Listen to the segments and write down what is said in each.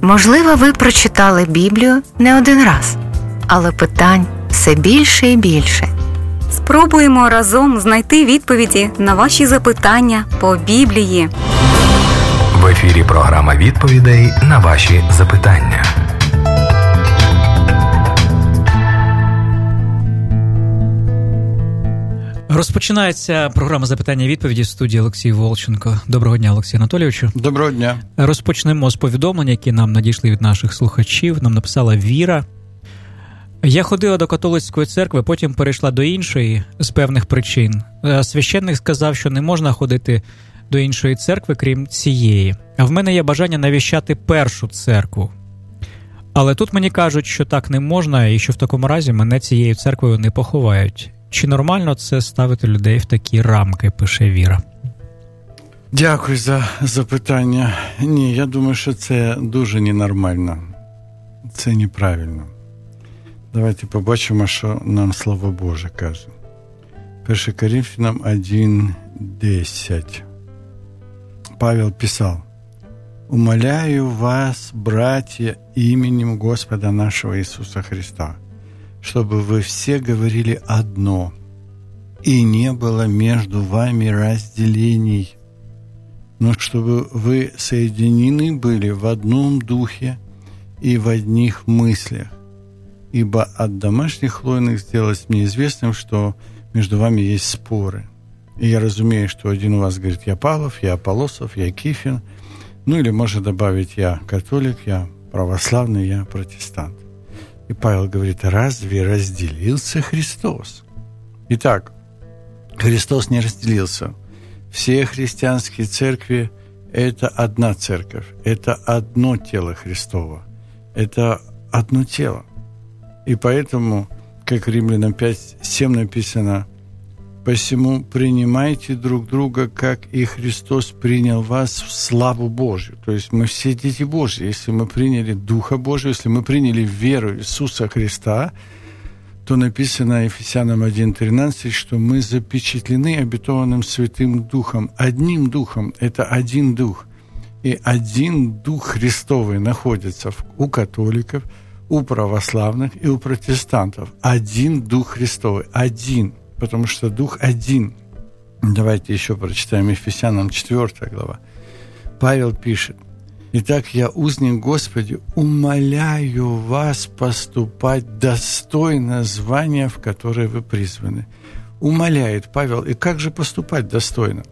Можливо, ви прочитали Біблію не один раз, але питань все більше і більше. Спробуємо разом знайти відповіді на ваші запитання по Біблії. В ефірі програма відповідей на ваші запитання. Розпочинається програма запитання і відповіді в студії Олексій Волченко. Доброго дня, Олексій Анатолійовичу. Доброго дня. Розпочнемо з повідомлень, які нам надійшли від наших слухачів. Нам написала Віра. Я ходила до католицької церкви, потім перейшла до іншої з певних причин. Е, священник сказав, що не можна ходити до іншої церкви, крім цієї. А в мене є бажання навіщати першу церкву. Але тут мені кажуть, що так не можна, і що в такому разі мене цією церквою не поховають. Чи нормально це ставити людей в такі рамки, пише Віра? Дякую за запитання. Ні, я думаю, що це дуже ненормально. Це неправильно. Давайте побачимо, що нам Слово Боже каже. 1 Коринфянам 1.10. Павел писал, «Умоляю вас, братья, именем Господа нашего Иисуса Христа, чтобы вы все говорили одно, и не было между вами разделений, но чтобы вы соединены были в одном духе и в одних мыслях. Ибо от домашних хлойных сделалось мне известным, что между вами есть споры. И я разумею, что один у вас говорит, я Павлов, я Аполосов, я Кифин, ну или можно добавить, я католик, я православный, я протестант. И Павел говорит, разве разделился Христос? Итак, Христос не разделился. Все христианские церкви – это одна церковь, это одно тело Христово, это одно тело. И поэтому, как Римлянам 5, 7 написано, «Посему принимайте друг друга, как и Христос принял вас в славу Божью». То есть мы все дети Божьи. Если мы приняли Духа Божьего, если мы приняли веру Иисуса Христа, то написано Ефесянам 1.13, что мы запечатлены обетованным Святым Духом. Одним Духом – это один Дух. И один Дух Христовый находится у католиков, у православных и у протестантов. Один Дух Христовый. Один. Потому что Дух один. Давайте еще прочитаем Ефесянам 4 глава. Павел пишет, Итак, я, узник Господи, умоляю вас поступать достойно звания, в которое вы призваны. Умоляет Павел. И как же поступать достойно?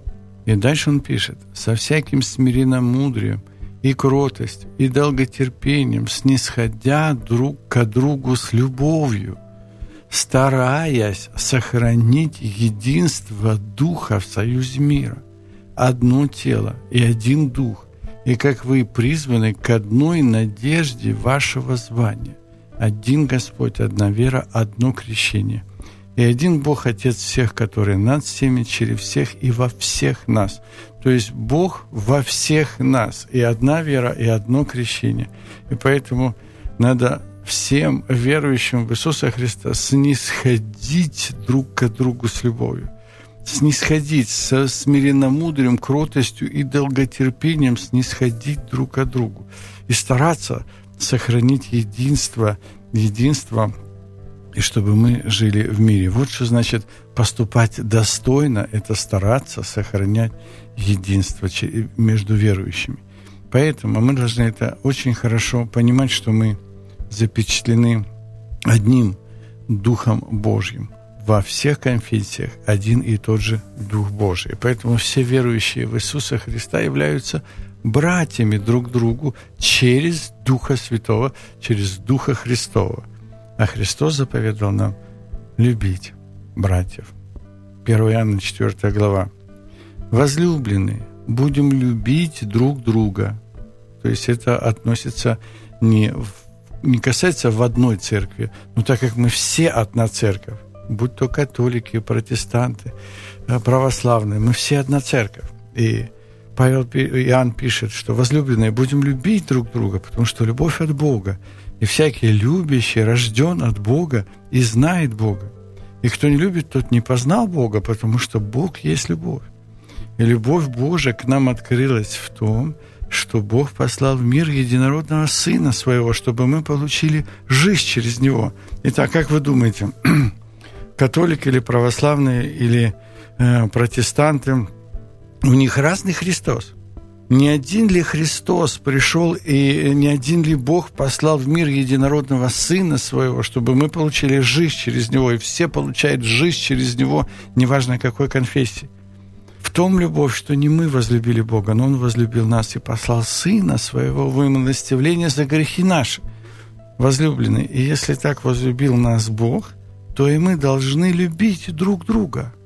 И дальше он пишет. Со всяким смиренным мудрием и кротостью, и долготерпением, снисходя друг к другу с любовью, стараясь сохранить единство Духа в союзе мира, одно тело и один Дух, и как вы призваны к одной надежде вашего звания. Один Господь, одна вера, одно крещение. И один Бог, Отец всех, который над всеми, через всех и во всех нас. То есть Бог во всех нас. И одна вера, и одно крещение. И поэтому надо всем верующим в Иисуса Христа снисходить друг к другу с любовью снисходить со смиренномудрием, кротостью и долготерпением снисходить друг к другу и стараться сохранить единство, единство, и чтобы мы жили в мире. Вот что значит поступать достойно, это стараться сохранять единство между верующими. Поэтому мы должны это очень хорошо понимать, что мы запечатлены одним Духом Божьим – во всех конфессиях один и тот же Дух Божий. Поэтому все верующие в Иисуса Христа являются братьями друг другу через Духа Святого, через Духа Христова. А Христос заповедал нам любить братьев. 1 Иоанна 4 глава. Возлюбленные, будем любить друг друга. То есть это относится не, в, не касается в одной церкви, но так как мы все одна церковь, будь то католики, протестанты, э, православные, мы все одна церковь. И Павел Иоанн пишет, что возлюбленные будем любить друг друга, потому что любовь от Бога. И всякий любящий рожден от Бога и знает Бога. И кто не любит, тот не познал Бога, потому что Бог есть любовь. И любовь Божия к нам открылась в том, что Бог послал в мир единородного Сына Своего, чтобы мы получили жизнь через Него. Итак, как вы думаете, католики или православные или э, протестанты, у них разный Христос? Не один ли Христос пришел и не один ли Бог послал в мир единородного Сына Своего, чтобы мы получили жизнь через Него, и все получают жизнь через Него, неважно какой конфессии? Том любовь, что не мы возлюбили Бога, но Он возлюбил нас и послал Сына Своего в умилостивление за грехи наши. Возлюбленный, и если так возлюбил нас Бог, то и мы должны любить друг друга –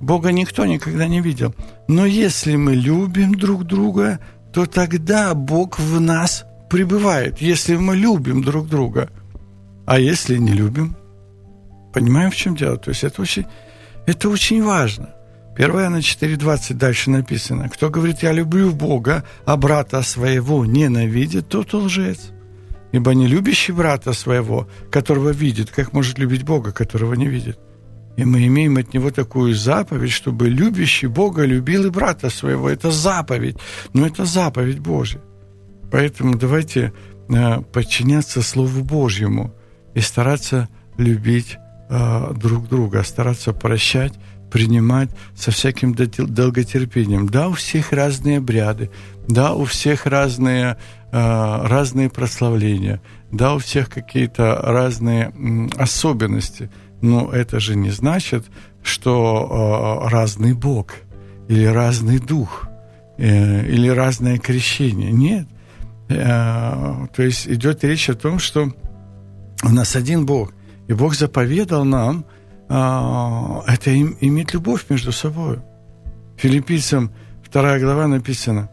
Бога никто никогда не видел. Но если мы любим друг друга, то тогда Бог в нас пребывает, если мы любим друг друга. А если не любим? Понимаем, в чем дело? То есть это очень, это очень важно. 1 Иоанна 4.20 дальше написано. Кто говорит, я люблю Бога, а брата своего ненавидит, тот лжец. Ибо не любящий брата своего, которого видит, как может любить Бога, которого не видит. И мы имеем от него такую заповедь, чтобы любящий Бога любил и брата своего. Это заповедь, но это заповедь Божья. Поэтому давайте э, подчиняться Слову Божьему и стараться любить э, друг друга, стараться прощать, принимать со всяким долготерпением. Да, у всех разные обряды, да, у всех разные, э, разные прославления, да, у всех какие-то разные особенности – но это же не значит, что э, разный Бог или разный Дух э, или разное крещение. Нет. То есть идет речь о том, что у нас один Бог. И Бог заповедал нам это им, иметь любовь между собой. Филиппийцам 2 глава написано,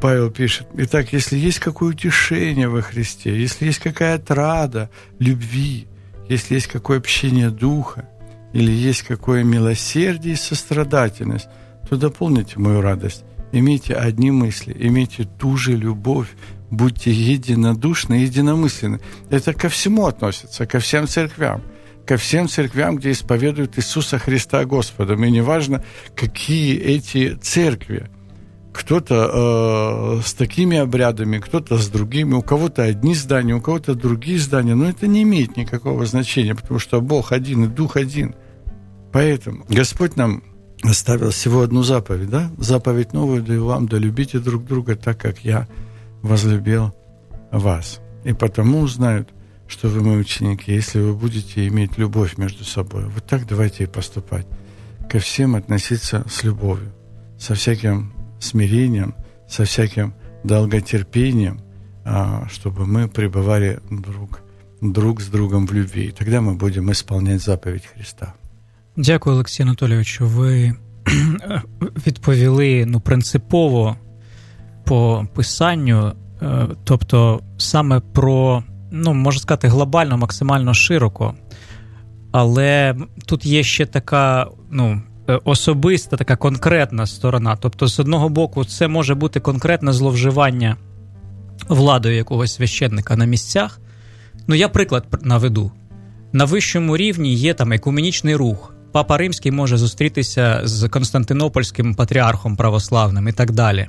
Павел пишет, «Итак, если есть какое утешение во Христе, если есть какая-то рада любви, если есть какое общение духа, или есть какое милосердие и сострадательность, то дополните мою радость. Имейте одни мысли, имейте ту же любовь, будьте единодушны, единомысленны. Это ко всему относится, ко всем церквям ко всем церквям, где исповедуют Иисуса Христа Господом. И неважно, какие эти церкви – кто-то э, с такими обрядами, кто-то с другими, у кого-то одни здания, у кого-то другие здания, но это не имеет никакого значения, потому что Бог один и Дух один. Поэтому Господь нам оставил всего одну заповедь, да? Заповедь новую даю вам, да любите друг друга так, как я возлюбил вас. И потому узнают, что вы мои ученики, если вы будете иметь любовь между собой. Вот так давайте и поступать. Ко всем относиться с любовью, со всяким смирением, со всяким долготерпением, а, чтобы мы пребывали друг, друг с другом в любви. И тогда мы будем исполнять заповедь Христа. Дякую, Олексій Анатолійовичу. Ви відповіли ну, принципово по писанню, е, тобто саме про, ну, можна сказати, глобально, максимально широко. Але тут є ще така, ну, Е, особиста, така конкретна сторона. Тобто, з одного боку, це може бути конкретне зловживання владою якогось священника на місцях. Ну, я приклад наведу. На вищому рівні є там екуменічний рух. Папа Римський може зустрітися з Константинопольським патріархом православним і так далі.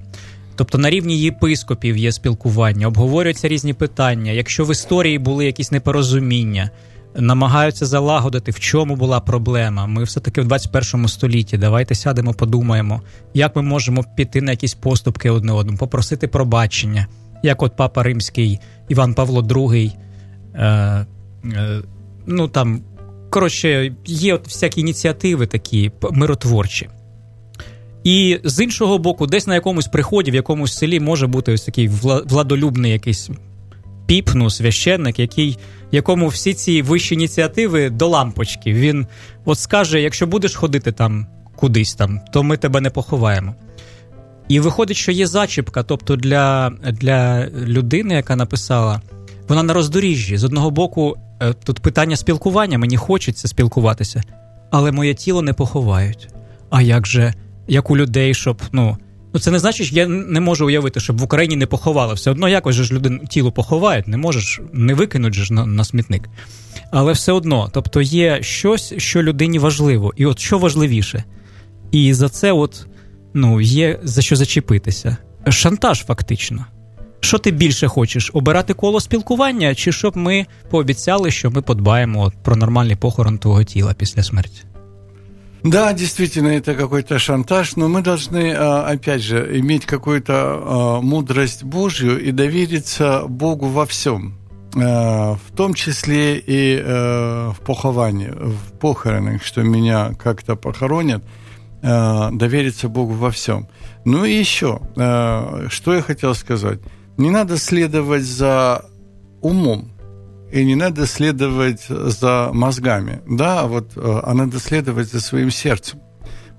Тобто на рівні єпископів є спілкування, обговорюються різні питання. Якщо в історії були якісь непорозуміння, намагаються залагодити, в чому була проблема. Ми все-таки в 21 столітті. Давайте сядемо, подумаємо, як ми можемо піти на якісь поступки одне одному, попросити пробачення, як от папа Римський Іван Павло II. Е, е, ну там, коротше, є от всякі ініціативи такі миротворчі. І з іншого боку, десь на якомусь приході, в якомусь селі може бути ось такий владолюбний якийсь піпну священник, який, якому всі ці вищі ініціативи до лампочки. Він от скаже: якщо будеш ходити там кудись там, то ми тебе не поховаємо. І виходить, що є зачіпка, тобто для, для людини, яка написала, вона на роздоріжжі. З одного боку, е, тут питання спілкування, мені хочеться спілкуватися, але моє тіло не поховають. А як же, як у людей, щоб ну, Ну, це не значить, що я не можу уявити, щоб в Україні не поховали. Все одно якось же ж людину тіло поховають, не можеш не викинуть же ж на, на смітник. Але все одно, тобто є щось, що людині важливо, і от що важливіше. І за це, от ну, є за що зачепитися. шантаж, фактично. Що ти більше хочеш? Обирати коло спілкування, чи щоб ми пообіцяли, що ми подбаємо про нормальний похорон твого тіла після смерті? Да, действительно, это какой-то шантаж, но мы должны, опять же, иметь какую-то мудрость Божью и довериться Богу во всем, в том числе и в поховании, в похоронах, что меня как-то похоронят, довериться Богу во всем. Ну и еще, что я хотел сказать. Не надо следовать за умом, и не надо следовать за мозгами, да, вот, а надо следовать за своим сердцем.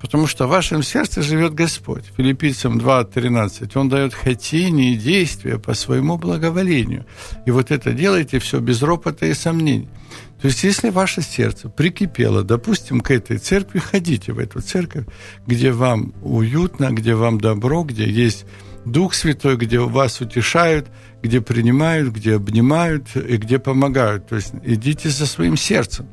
Потому что в вашем сердце живет Господь. Филиппийцам 2.13. Он дает хотение и действия по своему благоволению. И вот это делайте все без ропота и сомнений. То есть, если ваше сердце прикипело, допустим, к этой церкви, ходите в эту церковь, где вам уютно, где вам добро, где есть Дух Святой, где вас утешают, где принимают, где обнимают и где помогают. То есть идите за своим сердцем.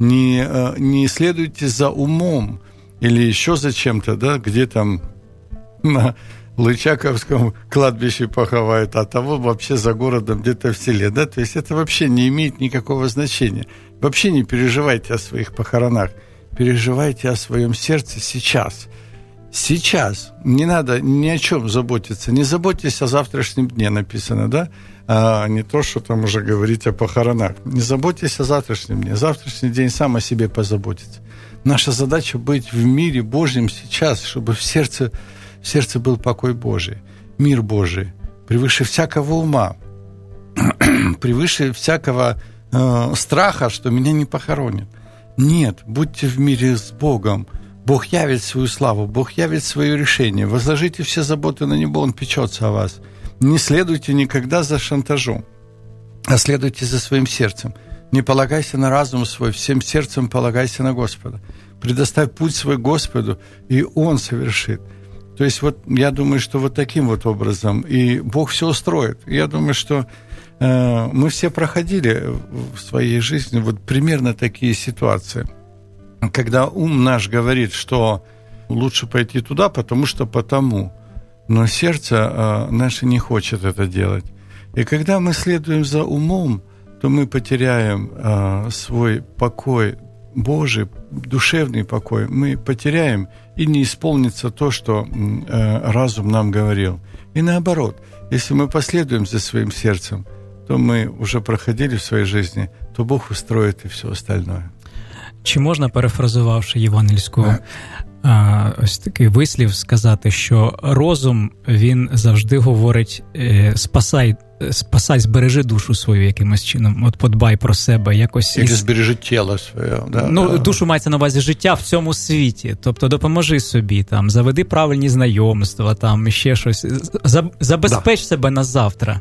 Не, э, не следуйте за умом или еще за чем-то, да, где там на Лычаковском кладбище поховают, а того вообще за городом где-то в селе, да, то есть это вообще не имеет никакого значения. Вообще не переживайте о своих похоронах, переживайте о своем сердце сейчас – сейчас не надо ни о чем заботиться. Не заботьтесь о завтрашнем дне, написано, да? А не то, что там уже говорить о похоронах. Не заботьтесь о завтрашнем дне. Завтрашний день сам о себе позаботится. Наша задача быть в мире Божьем сейчас, чтобы в сердце, в сердце был покой Божий, мир Божий, превыше всякого ума, превыше всякого э, страха, что меня не похоронят. Нет, будьте в мире с Богом, Бог явит свою славу, Бог явит свое решение. Возложите все заботы на Него, Он печется о вас. Не следуйте никогда за шантажом, а следуйте за своим сердцем. Не полагайся на разум свой, всем сердцем полагайся на Господа. Предоставь путь свой Господу, и Он совершит. То есть вот я думаю, что вот таким вот образом, и Бог все устроит. Я думаю, что э, мы все проходили в своей жизни вот примерно такие ситуации – когда ум наш говорит, что лучше пойти туда, потому что потому, но сердце э, наше не хочет это делать. И когда мы следуем за умом, то мы потеряем э, свой покой Божий, душевный покой, мы потеряем и не исполнится то, что э, разум нам говорил. И наоборот, если мы последуем за своим сердцем, то мы уже проходили в своей жизни, то Бог устроит и все остальное. Чи можна, перефразувавши євангельську а, ось такий вислів, сказати, що розум він завжди говорить: е, спасай, спасай, збережи душу свою якимось чином, от подбай про себе, якось Як збережи тіло своє. Да? Ну, душу мається на увазі життя в цьому світі. Тобто допоможи собі, там, заведи правильні знайомства, там ще щось. Забезпеч да. себе на завтра.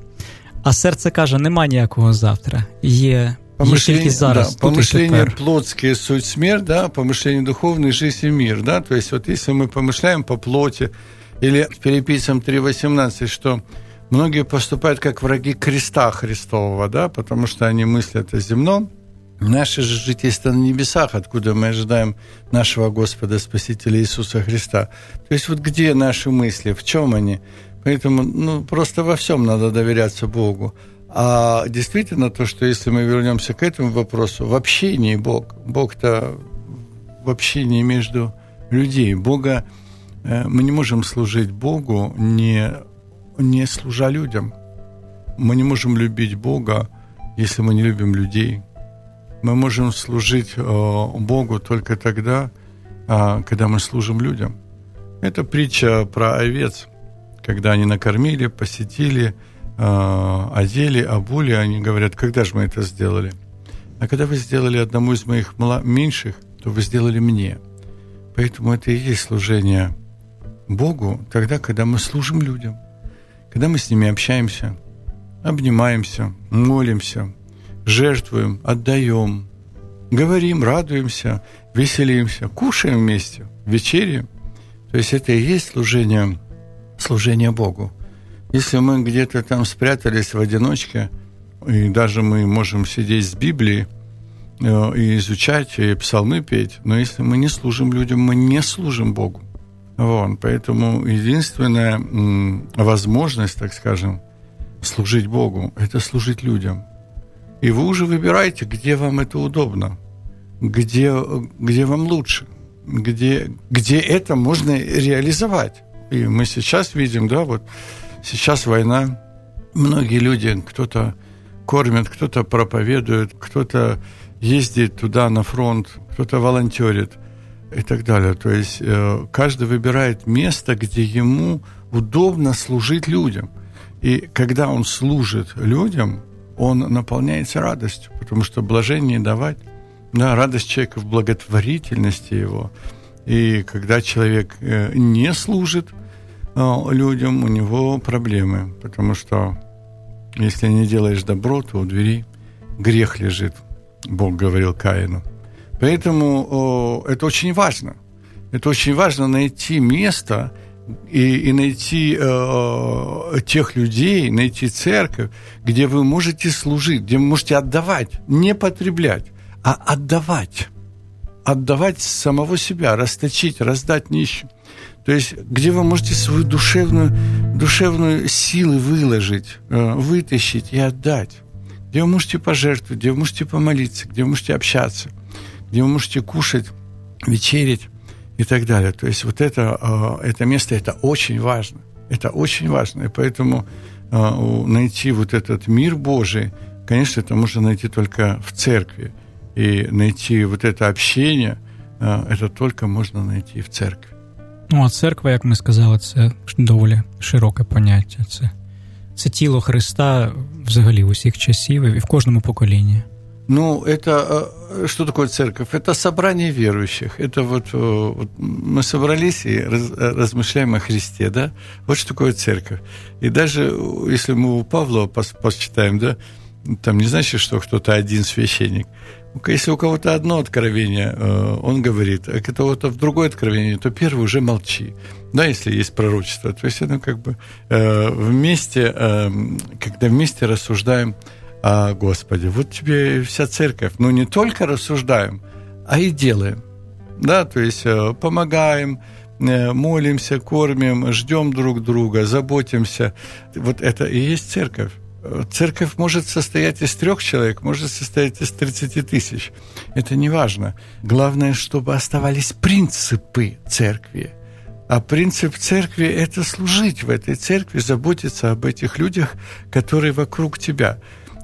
А серце каже: нема ніякого завтра. Є Помышление, зараз, да, помышление плотские суть смерть, да, помышление духовное жизнь и мир, да, то есть вот если мы помышляем по плоти, или в Филиппийцам 3.18, что многие поступают как враги креста Христового, да, потому что они мыслят о земном, Наше же жительство на небесах, откуда мы ожидаем нашего Господа Спасителя Иисуса Христа. То есть вот где наши мысли, в чем они? Поэтому ну, просто во всем надо доверяться Богу. А действительно то, что если мы вернемся к этому вопросу, в общении Бог, Бог-то в общении между людей. Бога э, мы не можем служить Богу, не, не служа людям. Мы не можем любить Бога, если мы не любим людей. Мы можем служить э, Богу только тогда, а, когда мы служим людям. Это притча про овец, когда они накормили, посетили, одели, обули, они говорят, когда же мы это сделали? А когда вы сделали одному из моих меньших, то вы сделали мне. Поэтому это и есть служение Богу тогда, когда мы служим людям, когда мы с ними общаемся, обнимаемся, молимся, жертвуем, отдаем, говорим, радуемся, веселимся, кушаем вместе, вечеряем. То есть это и есть служение, служение Богу. Если мы где-то там спрятались в одиночке, и даже мы можем сидеть с Библией э, и изучать, и псалмы петь, но если мы не служим людям, мы не служим Богу. Вот, поэтому единственная возможность, так скажем, служить Богу, это служить людям. И вы уже выбираете, где вам это удобно, где, где вам лучше, где, где это можно реализовать. И мы сейчас видим, да, вот сейчас война, многие люди, кто-то кормит, кто-то проповедует, кто-то ездит туда на фронт, кто-то волонтерит и так далее. То есть э, каждый выбирает место, где ему удобно служить людям. И когда он служит людям, он наполняется радостью, потому что блажение давать, да, радость человека в благотворительности его. И когда человек э, не служит людям, у него проблемы, потому что если не делаешь добро, то у двери грех лежит, Бог говорил Каину. Поэтому это очень важно. Это очень важно найти место и, и найти э, тех людей, найти церковь, где вы можете служить, где вы можете отдавать, не потреблять, а отдавать. Отдавать самого себя, расточить, раздать нищим. То есть, где вы можете свою душевную, душевную силу выложить, э, вытащить и отдать. Где вы можете пожертвовать, где вы можете помолиться, где вы можете общаться, где вы можете кушать, вечерить и так далее. То есть вот это, э, это место, это очень важно. Это очень важно. И поэтому э, найти вот этот мир Божий, конечно, это можно найти только в церкви. И найти вот это общение, это только можно найти в церкви. Ну, а церква, як ми сказали, це доволі широке поняття. Це це тіло Христа взагалі усіх часів і в кожному поколінні. Ну, это что такое церковь? Это собрание верующих. Это вот, вот мы собрались и раз, размышляем о Христе, да? Вот что такое церковь. И даже если мы у Павла посчитаем, да, там не значит, что кто-то один священник. Если у кого-то одно откровение, э, он говорит, а кого-то в другое откровение, то первый уже молчи. Да, если есть пророчество. То есть это как бы э, вместе, э, когда вместе рассуждаем о Господе. Вот тебе вся церковь. Ну, не только рассуждаем, а и делаем. Да, то есть помогаем, молимся, кормим, ждем друг друга, заботимся. Вот это и есть церковь. Церковь может состоять из трех человек, может состоять из 30 тысяч. Это не важно. Главное, чтобы оставались принципы церкви. А принцип церкви – это служить в этой церкви, заботиться об этих людях, которые вокруг тебя.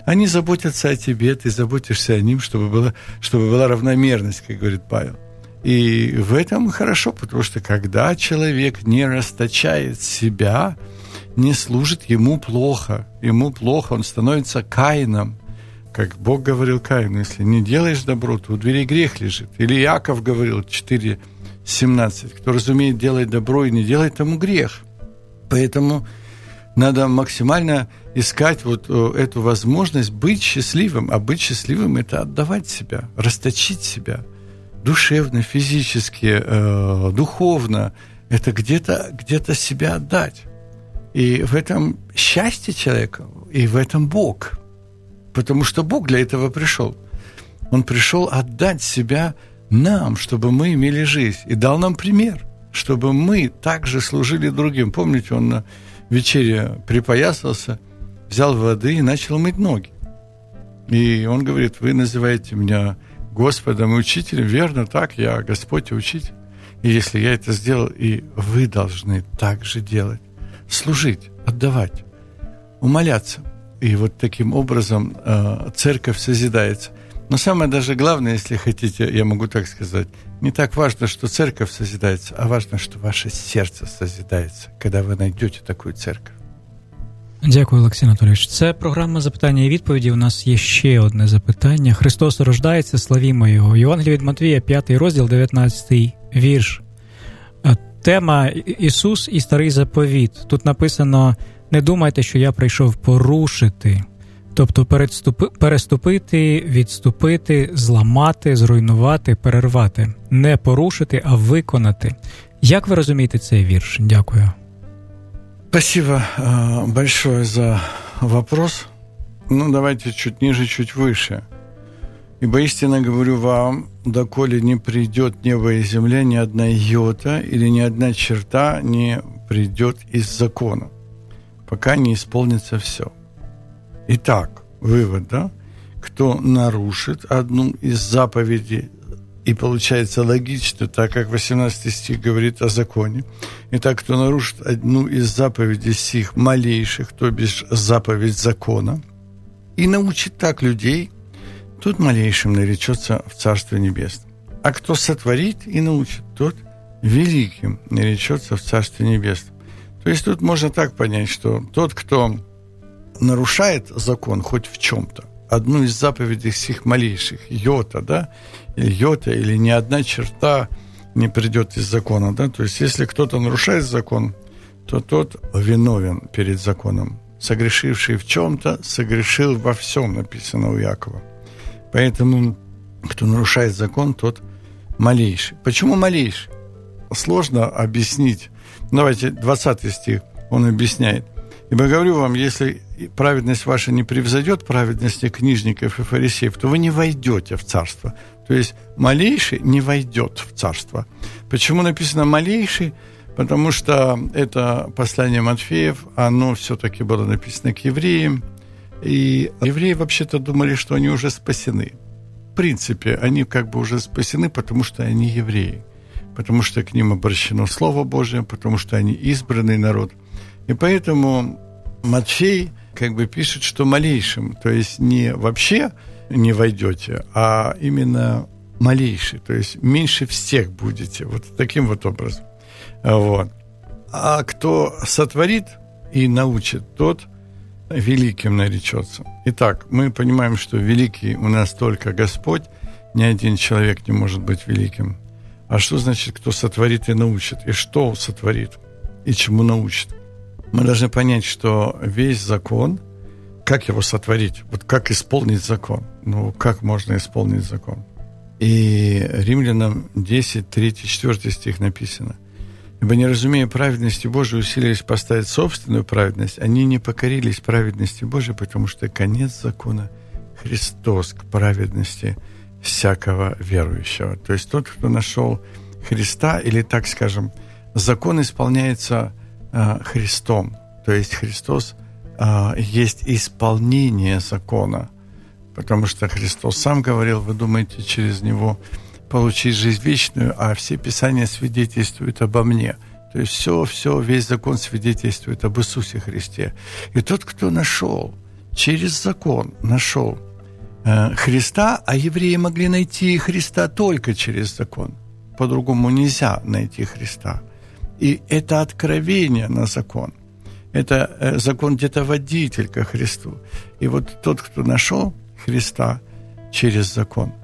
Они заботятся о тебе, ты заботишься о ним, чтобы была, чтобы была равномерность, как говорит Павел. И в этом хорошо, потому что когда человек не расточает себя – не служит, ему плохо. Ему плохо, он становится Каином. Как Бог говорил Каину, если не делаешь добро, то у двери грех лежит. Или Яков говорил 4.17, кто разумеет делать добро и не делает, тому грех. Поэтому надо максимально искать вот э, эту возможность быть счастливым. А быть счастливым – это отдавать себя, расточить себя душевно, физически, э, духовно. Это где-то где себя отдать. И в этом счастье человека, и в этом Бог. Потому что Бог для этого пришел. Он пришел отдать себя нам, чтобы мы имели жизнь. И дал нам пример, чтобы мы также служили другим. Помните, он на вечере припоясался, взял воды и начал мыть ноги. И он говорит, вы называете меня Господом и Учителем. Верно, так, я Господь и Учитель. И если я это сделал, и вы должны так же делать служить, отдавать, умоляться. И вот таким образом э, церковь созидается. Но самое даже главное, если хотите, я могу так сказать, не так важно, что церковь созидается, а важно, что ваше сердце созидается, когда ви знайдете таку церковь. Дякую, Олексій Анатолійович. Це програма запитання і відповіді. У нас є ще одне запитання. Христос рождається, славімо Його. Євангелія від Матвія, 5 розділ, 19 вірш. Тема Ісус і Старий Заповіт. Тут написано: не думайте, що я прийшов порушити, тобто переступити, відступити, зламати, зруйнувати, перервати, не порушити, а виконати. Як ви розумієте цей вірш? Дякую. Спасибо большое за вопрос. Ну, давайте чуть ниже, чуть выше. Ибо истинно говорю вам, доколе не придет небо и земля, ни одна йота или ни одна черта не придет из закона, пока не исполнится все. Итак, вывод, да? Кто нарушит одну из заповедей, и получается логично, так как 18 стих говорит о законе. Итак, кто нарушит одну из заповедей сих малейших, то бишь заповедь закона, и научит так людей – тот малейшим наречется в Царстве Небесном. А кто сотворит и научит, тот великим наречется в Царстве Небесном. То есть тут можно так понять, что тот, кто нарушает закон хоть в чем-то, одну из заповедей всех малейших, йота, да, или йота, или ни одна черта не придет из закона, да, то есть если кто-то нарушает закон, то тот виновен перед законом. Согрешивший в чем-то, согрешил во всем, написано у Якова. Поэтому, кто нарушает закон, тот малейший. Почему малейший? Сложно объяснить. Давайте 20 стих, он объясняет. «Ибо говорю вам, если праведность ваша не превзойдет праведности книжников и фарисеев, то вы не войдете в царство». То есть малейший не войдет в царство. Почему написано «малейший»? Потому что это послание Матфеев, оно все-таки было написано к евреям, и евреи вообще-то думали, что они уже спасены. В принципе, они как бы уже спасены, потому что они евреи. Потому что к ним обращено Слово Божие, потому что они избранный народ. И поэтому Матфей как бы пишет, что малейшим, то есть не вообще не войдете, а именно малейший, то есть меньше всех будете. Вот таким вот образом. Вот. А кто сотворит и научит, тот великим наречется. Итак, мы понимаем, что великий у нас только Господь, ни один человек не может быть великим. А что значит, кто сотворит и научит? И что сотворит? И чему научит? Мы должны понять, что весь закон, как его сотворить? Вот как исполнить закон? Ну, как можно исполнить закон? И Римлянам 10, 3, 4 стих написано – Ибо не разумея праведности Божией, усилились поставить собственную праведность, они не покорились праведности Божией, потому что конец закона – Христос к праведности всякого верующего. То есть тот, кто нашел Христа, или так скажем, закон исполняется э, Христом. То есть Христос э, есть исполнение закона, потому что Христос сам говорил, вы думаете, через Него получить жизнь вечную, а все Писания свидетельствуют обо мне. То есть все, все, весь закон свидетельствует об Иисусе Христе. И тот, кто нашел, через закон нашел э, Христа, а евреи могли найти Христа только через закон. По-другому нельзя найти Христа. И это откровение на закон. Это э, закон где-то водитель ко Христу. И вот тот, кто нашел Христа через закон –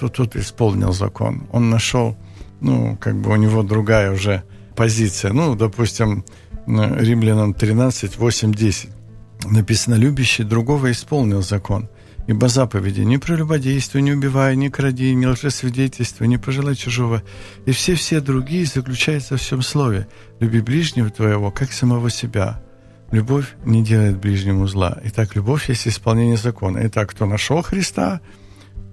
то тот исполнил закон. Он нашел, ну, как бы у него другая уже позиция. Ну, допустим, Римлянам 13, 8, 10 написано, любящий другого исполнил закон. Ибо заповеди не прелюбодействуй, не убивай, не кради, не лжесвидетельствуй, не пожелай чужого. И все-все другие заключаются в всем слове. Люби ближнего твоего, как самого себя. Любовь не делает ближнему зла. Итак, любовь есть исполнение закона. Итак, кто нашел Христа,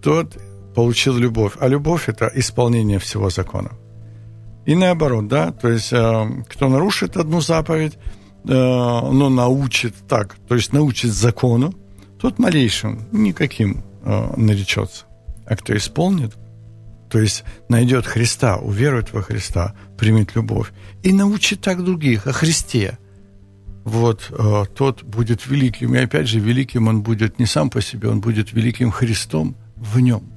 тот получил любовь. А любовь – это исполнение всего закона. И наоборот, да, то есть э, кто нарушит одну заповедь, э, но научит так, то есть научит закону, тот малейшим никаким э, наречется. А кто исполнит, то есть найдет Христа, уверует во Христа, примет любовь и научит так других о Христе, вот тот будет великим. И опять же, великим он будет не сам по себе, он будет великим Христом в нем.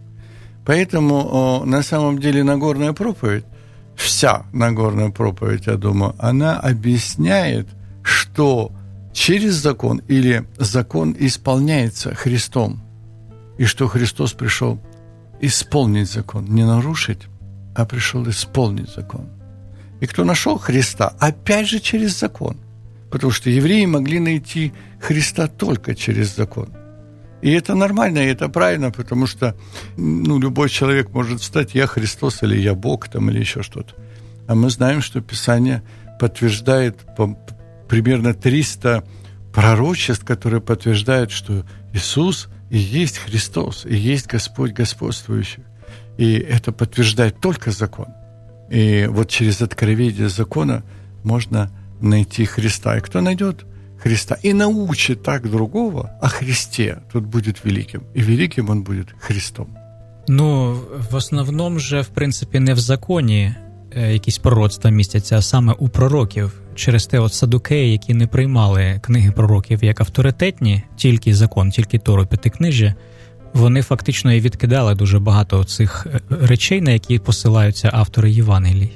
Поэтому на самом деле Нагорная проповедь, вся Нагорная проповедь, я думаю, она объясняет, что через закон или закон исполняется Христом, и что Христос пришел исполнить закон, не нарушить, а пришел исполнить закон. И кто нашел Христа, опять же через закон, потому что евреи могли найти Христа только через закон. И это нормально, и это правильно, потому что ну, любой человек может стать «я Христос» или «я Бог» там, или еще что-то. А мы знаем, что Писание подтверждает по, примерно 300 пророчеств, которые подтверждают, что Иисус и есть Христос, и есть Господь господствующий. И это подтверждает только закон. И вот через откровение закона можно найти Христа. И кто найдет Христа и научит так другого о Христе, тот будет великим. И великим он будет Христом. Ну, в основному же, в принципі, не в законі е, якісь пророцтва містяться, а саме у пророків. Через те, от садукеї, які не приймали книги пророків як авторитетні, тільки закон, тільки Тору п'ятикнижжя, вони фактично і відкидали дуже багато цих е, речей, на які посилаються автори Євангелій.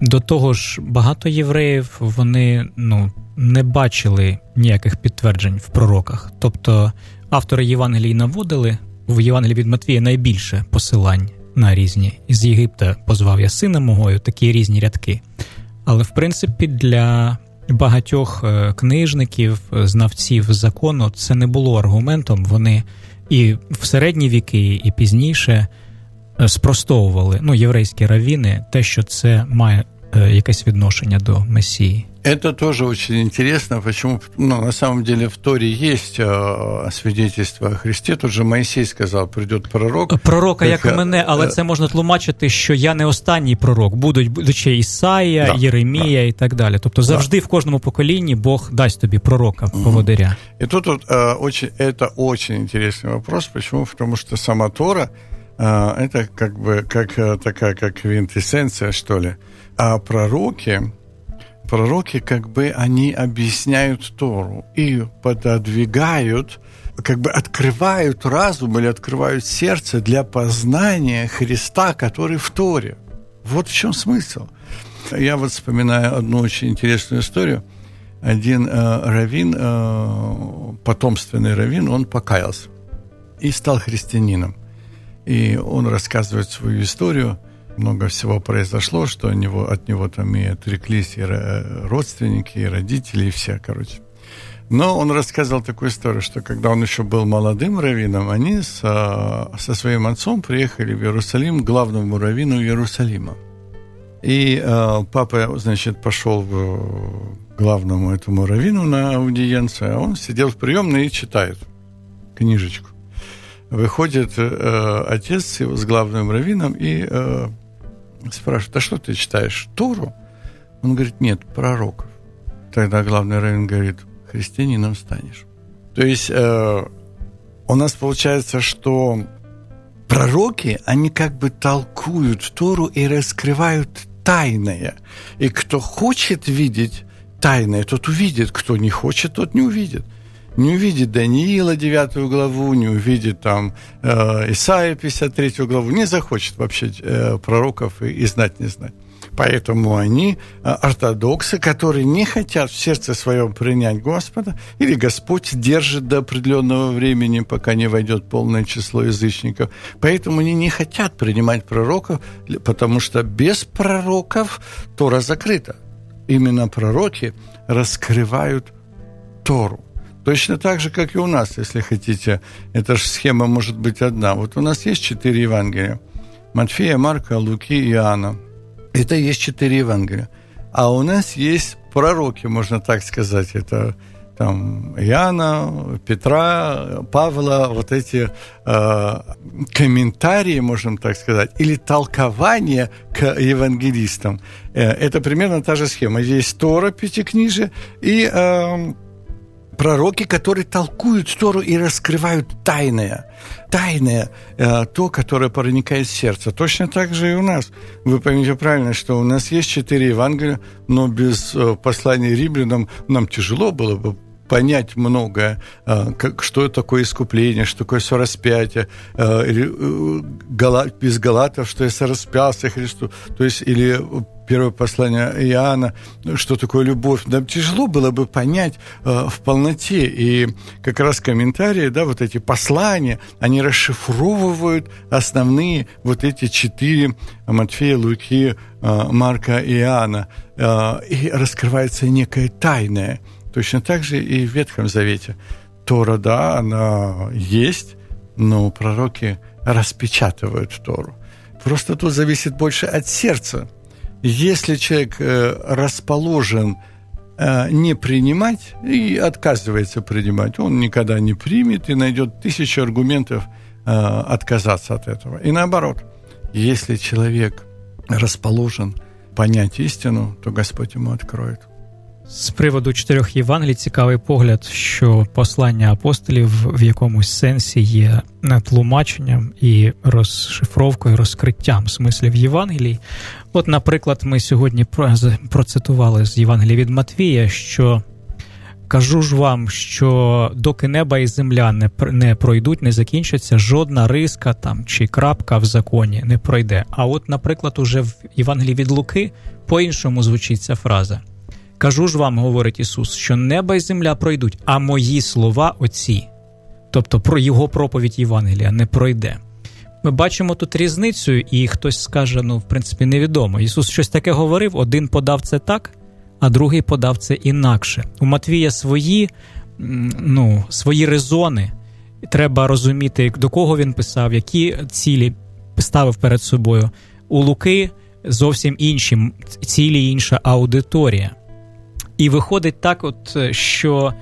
До того ж, багато євреїв вони ну, не бачили ніяких підтверджень в пророках. Тобто автори Євангелій наводили в Євангелії від Матвія найбільше посилань на різні. Із Єгипта позвав я сина мого, такі різні рядки. Але в принципі для багатьох е, книжників, знавців закону це не було аргументом. Вони і в середні віки, і пізніше е, спростовували ну, єврейські равіни, те, що це має е, якесь відношення до Месії. Это тоже очень интересно, почему, ну, на самом деле в Торе есть э, свидетельство о Христе. Тут же Моисей сказал, придет пророк. Пророка, як і мене, але це можна тлумачити, що я не останній пророк. Будуть будучи Ісая, Да, Єремія да. і так далі. Тобто завжди в кожному поколінні Бог дасть тобі пророка, поводиря. И тут вот, э, очень, это очень интересный вопрос. Почему? Потому что сама Тора э, это как бы как э, такая как квинтэссенция, что ли. а пророки, пророки как бы они объясняют Тору и пододвигают, как бы открывают разум или открывают сердце для познания Христа, который в Торе. Вот в чем смысл. Я вот вспоминаю одну очень интересную историю. Один э, раввин, э, потомственный раввин, он покаялся и стал христианином. И он рассказывает свою историю. Много всего произошло, что от него, от него там и отреклись и ро- родственники, и родители, и все, короче. Но он рассказывал такую историю, что когда он еще был молодым раввином, они со, со своим отцом приехали в Иерусалим главному раввину Иерусалима. И э, папа, значит, пошел к главному этому раввину на аудиенцию, а он сидел в приемной и читает книжечку. Выходит э, отец с главным раввином и э, спрашивает, а что ты читаешь, Тору? Он говорит, нет, пророков. Тогда главный раввин говорит, христианином станешь. То есть э, у нас получается, что пророки, они как бы толкуют Тору и раскрывают тайное. И кто хочет видеть тайное, тот увидит, кто не хочет, тот не увидит. Не увидит Даниила 9 главу, не увидит там э, Исаия 53 главу, не захочет вообще э, пророков и, и знать не знать. Поэтому они э, ортодоксы, которые не хотят в сердце своем принять Господа, или Господь держит до определенного времени, пока не войдет полное число язычников. Поэтому они не хотят принимать пророков, потому что без пророков Тора закрыта. Именно пророки раскрывают Тору. Точно так же, как и у нас, если хотите. Эта же схема может быть одна. Вот у нас есть четыре Евангелия. Матфея, Марка, Луки и Иоанна. Это есть четыре Евангелия. А у нас есть пророки, можно так сказать. Это там Иоанна, Петра, Павла, вот эти э, комментарии, можем так сказать, или толкования к евангелистам. Э, это примерно та же схема. Есть Тора, Пятикнижие, и э, пророки, которые толкуют Тору и раскрывают тайное. Тайное, э, то, которое проникает в сердце. Точно так же и у нас. Вы поймите правильно, что у нас есть четыре Евангелия, но без э, послания римлянам нам тяжело было бы понять многое, э, как, что такое искупление, что такое сораспятие, э, или, э, Гала, без Галатов, что я сораспялся Христу, то есть, или первое послание Иоанна, что такое любовь. Нам тяжело было бы понять э, в полноте. И как раз комментарии, да, вот эти послания, они расшифровывают основные вот эти четыре Матфея, Луки, э, Марка Иоанна. Э, и раскрывается некое тайное. Точно так же и в Ветхом Завете. Тора, да, она есть, но пророки распечатывают Тору. Просто тут зависит больше от сердца. Если человек э, расположен э, не принимать и отказывается принимать. Он никогда не примет и найдет тысячу аргументов э, отказаться от этого. И наоборот, если человек расположен понять истину, то Господь ему откроет. З приводу чотирьох Євангелій цікавий погляд, що послання апостолів в якомусь сенсі є тлумаченням і розшифровкою, розкриттям смислів Євангелій. От, наприклад, ми сьогодні процитували з Євангелія від Матвія, що кажу ж вам, що доки неба і земля не не пройдуть, не закінчаться, жодна риска там чи крапка в законі не пройде. А от, наприклад, уже в Євангелії від Луки по-іншому звучить ця фраза. Кажу ж вам, говорить Ісус, що неба і земля пройдуть, а мої слова оці, тобто про його проповідь Євангелія, не пройде. Ми бачимо тут різницю, і хтось скаже: ну, в принципі, невідомо. Ісус щось таке говорив, один подав це так, а другий подав це інакше. У Матвія свої ну, свої резони. Треба розуміти, до кого він писав, які цілі ставив перед собою. У Луки зовсім інші цілі інша аудиторія. І виходить так, от е, що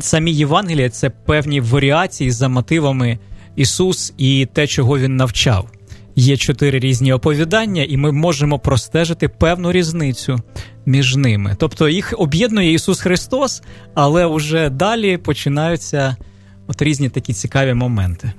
самі Євангелія це певні варіації за мотивами Ісус і те, чого він навчав. Є чотири різні оповідання, і ми можемо простежити певну різницю між ними. Тобто їх об'єднує Ісус Христос, але вже далі починаються от різні такі цікаві моменти.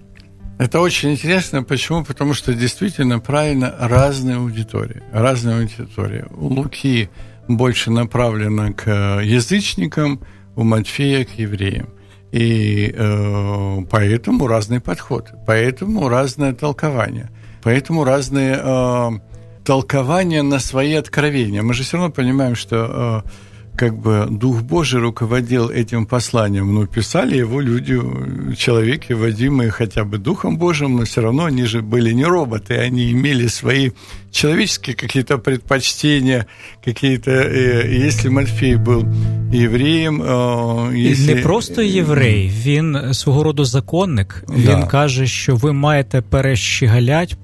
Это очень интересно. Почему? Потому что действительно правильно разные аудитории. Разные аудитории. У Луки больше направлена к э, язычникам, у Матфея к евреям. И э, поэтому разный подход, поэтому разное толкование, поэтому разные э, толкования на свои откровения. Мы же все равно понимаем, что э, как бы Дух Божий руководил этим посланием, но писали его люди, человеки, водимые хотя бы Духом Божьим, но все равно они же были не роботы, они имели свои человеческие какие-то предпочтения, какие-то... Э, если Матфей был євреєм. Если... Не просто єврей, він свого роду законник. Він каже, що ви маєте перещегалять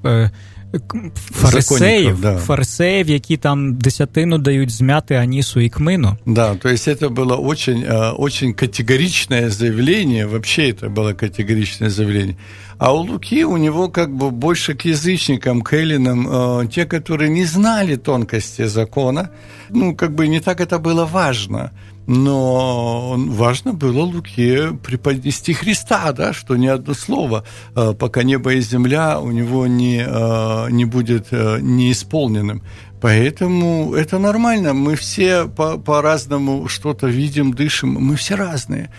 фарисеїв, да. фарисеїв, які там десятину дають змяти Анису и Кмину. Да, то есть это было очень, очень категоричное заявление, вообще это было категоричное заявление. А у Луки у него как бы больше к язычникам, к эллинам, те, которые не знали тонкости закона, ну, как бы не так это было важно но важно было Луке преподнести Христа, да, что ни одно слово, э, пока небо и земля у него не, э, не будет э, неисполненным. Поэтому это нормально. Мы все по- по-разному что-то видим, дышим. Мы все разные.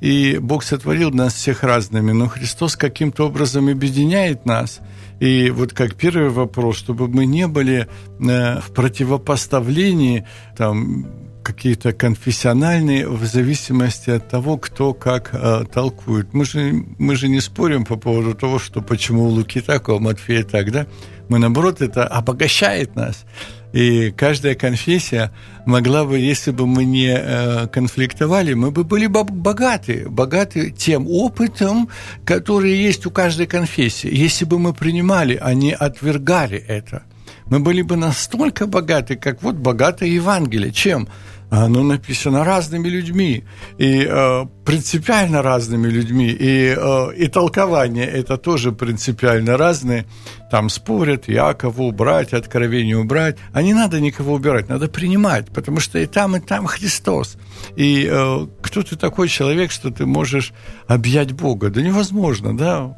И Бог сотворил нас всех разными, но Христос каким-то образом объединяет нас. И вот как первый вопрос, чтобы мы не были в противопоставлении там, какие-то конфессиональные в зависимости от того, кто как э, толкует. Мы же, мы же не спорим по поводу того, что почему Луки так, а Матфея так, да? Мы, наоборот, это обогащает нас. И каждая конфессия могла бы, если бы мы не э, конфликтовали, мы бы были богаты, богаты тем опытом, который есть у каждой конфессии. Если бы мы принимали, а не отвергали это, мы были бы настолько богаты, как вот богатое Евангелие. Чем? Оно написано разными людьми, и э, принципиально разными людьми, и, э, и толкования это тоже принципиально разные. Там спорят, Якова убрать, Откровение убрать. А не надо никого убирать, надо принимать, потому что и там, и там Христос. И э, кто ты такой человек, что ты можешь объять Бога? Да невозможно, да?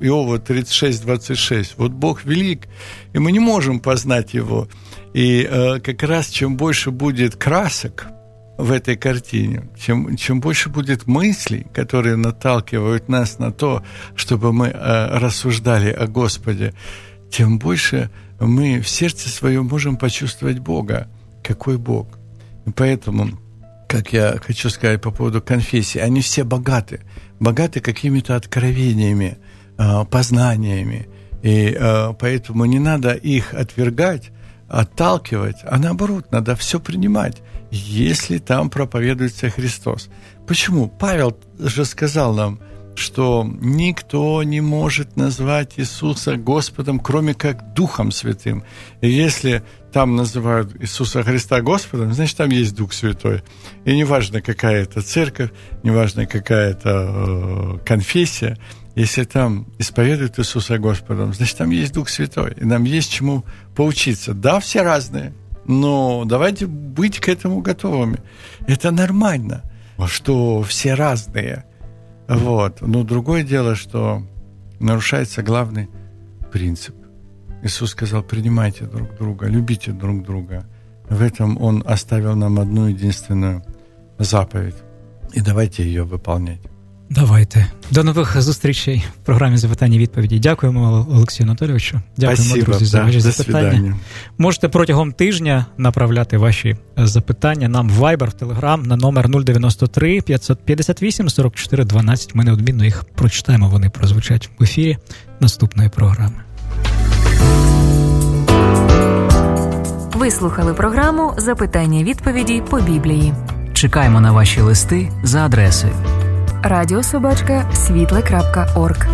Иова 36, 26. Вот Бог велик, и мы не можем познать Его. И э, как раз чем больше будет красок в этой картине, чем, чем больше будет мыслей, которые наталкивают нас на то, чтобы мы э, рассуждали о Господе, тем больше мы в сердце своем можем почувствовать Бога. Какой Бог? И поэтому, как я хочу сказать по поводу конфессии, они все богаты. Богаты какими-то откровениями, познаниями. И э, поэтому не надо их отвергать, отталкивать, а наоборот, надо все принимать, если там проповедуется Христос. Почему? Павел же сказал нам, что никто не может назвать Иисуса Господом, кроме как Духом Святым. И если там называют Иисуса Христа Господом, значит, там есть Дух Святой. И неважно, какая это церковь, неважно, какая это э, конфессия, если там исповедуют Иисуса Господом, значит, там есть Дух Святой, и нам есть чему поучиться. Да, все разные, но давайте быть к этому готовыми. Это нормально, что все разные. Вот. Но другое дело, что нарушается главный принцип. Иисус сказал, принимайте друг друга, любите друг друга. В этом Он оставил нам одну единственную заповедь. И давайте ее выполнять. Давайте до нових зустрічей в програмі запитання і відповіді. Дякуємо Олексію Анатолійовичу. Дякуємо, Спасибо, друзі, за ваші до запитання. свидання. Можете протягом тижня направляти ваші запитання нам в Viber, в Telegram на номер 093 558 44 12. Ми неодмінно їх прочитаємо. Вони прозвучать в ефірі наступної програми. Ви слухали програму Запитання відповіді по Біблії. Чекаємо на ваші листи за адресою Радіособачка світле.орг.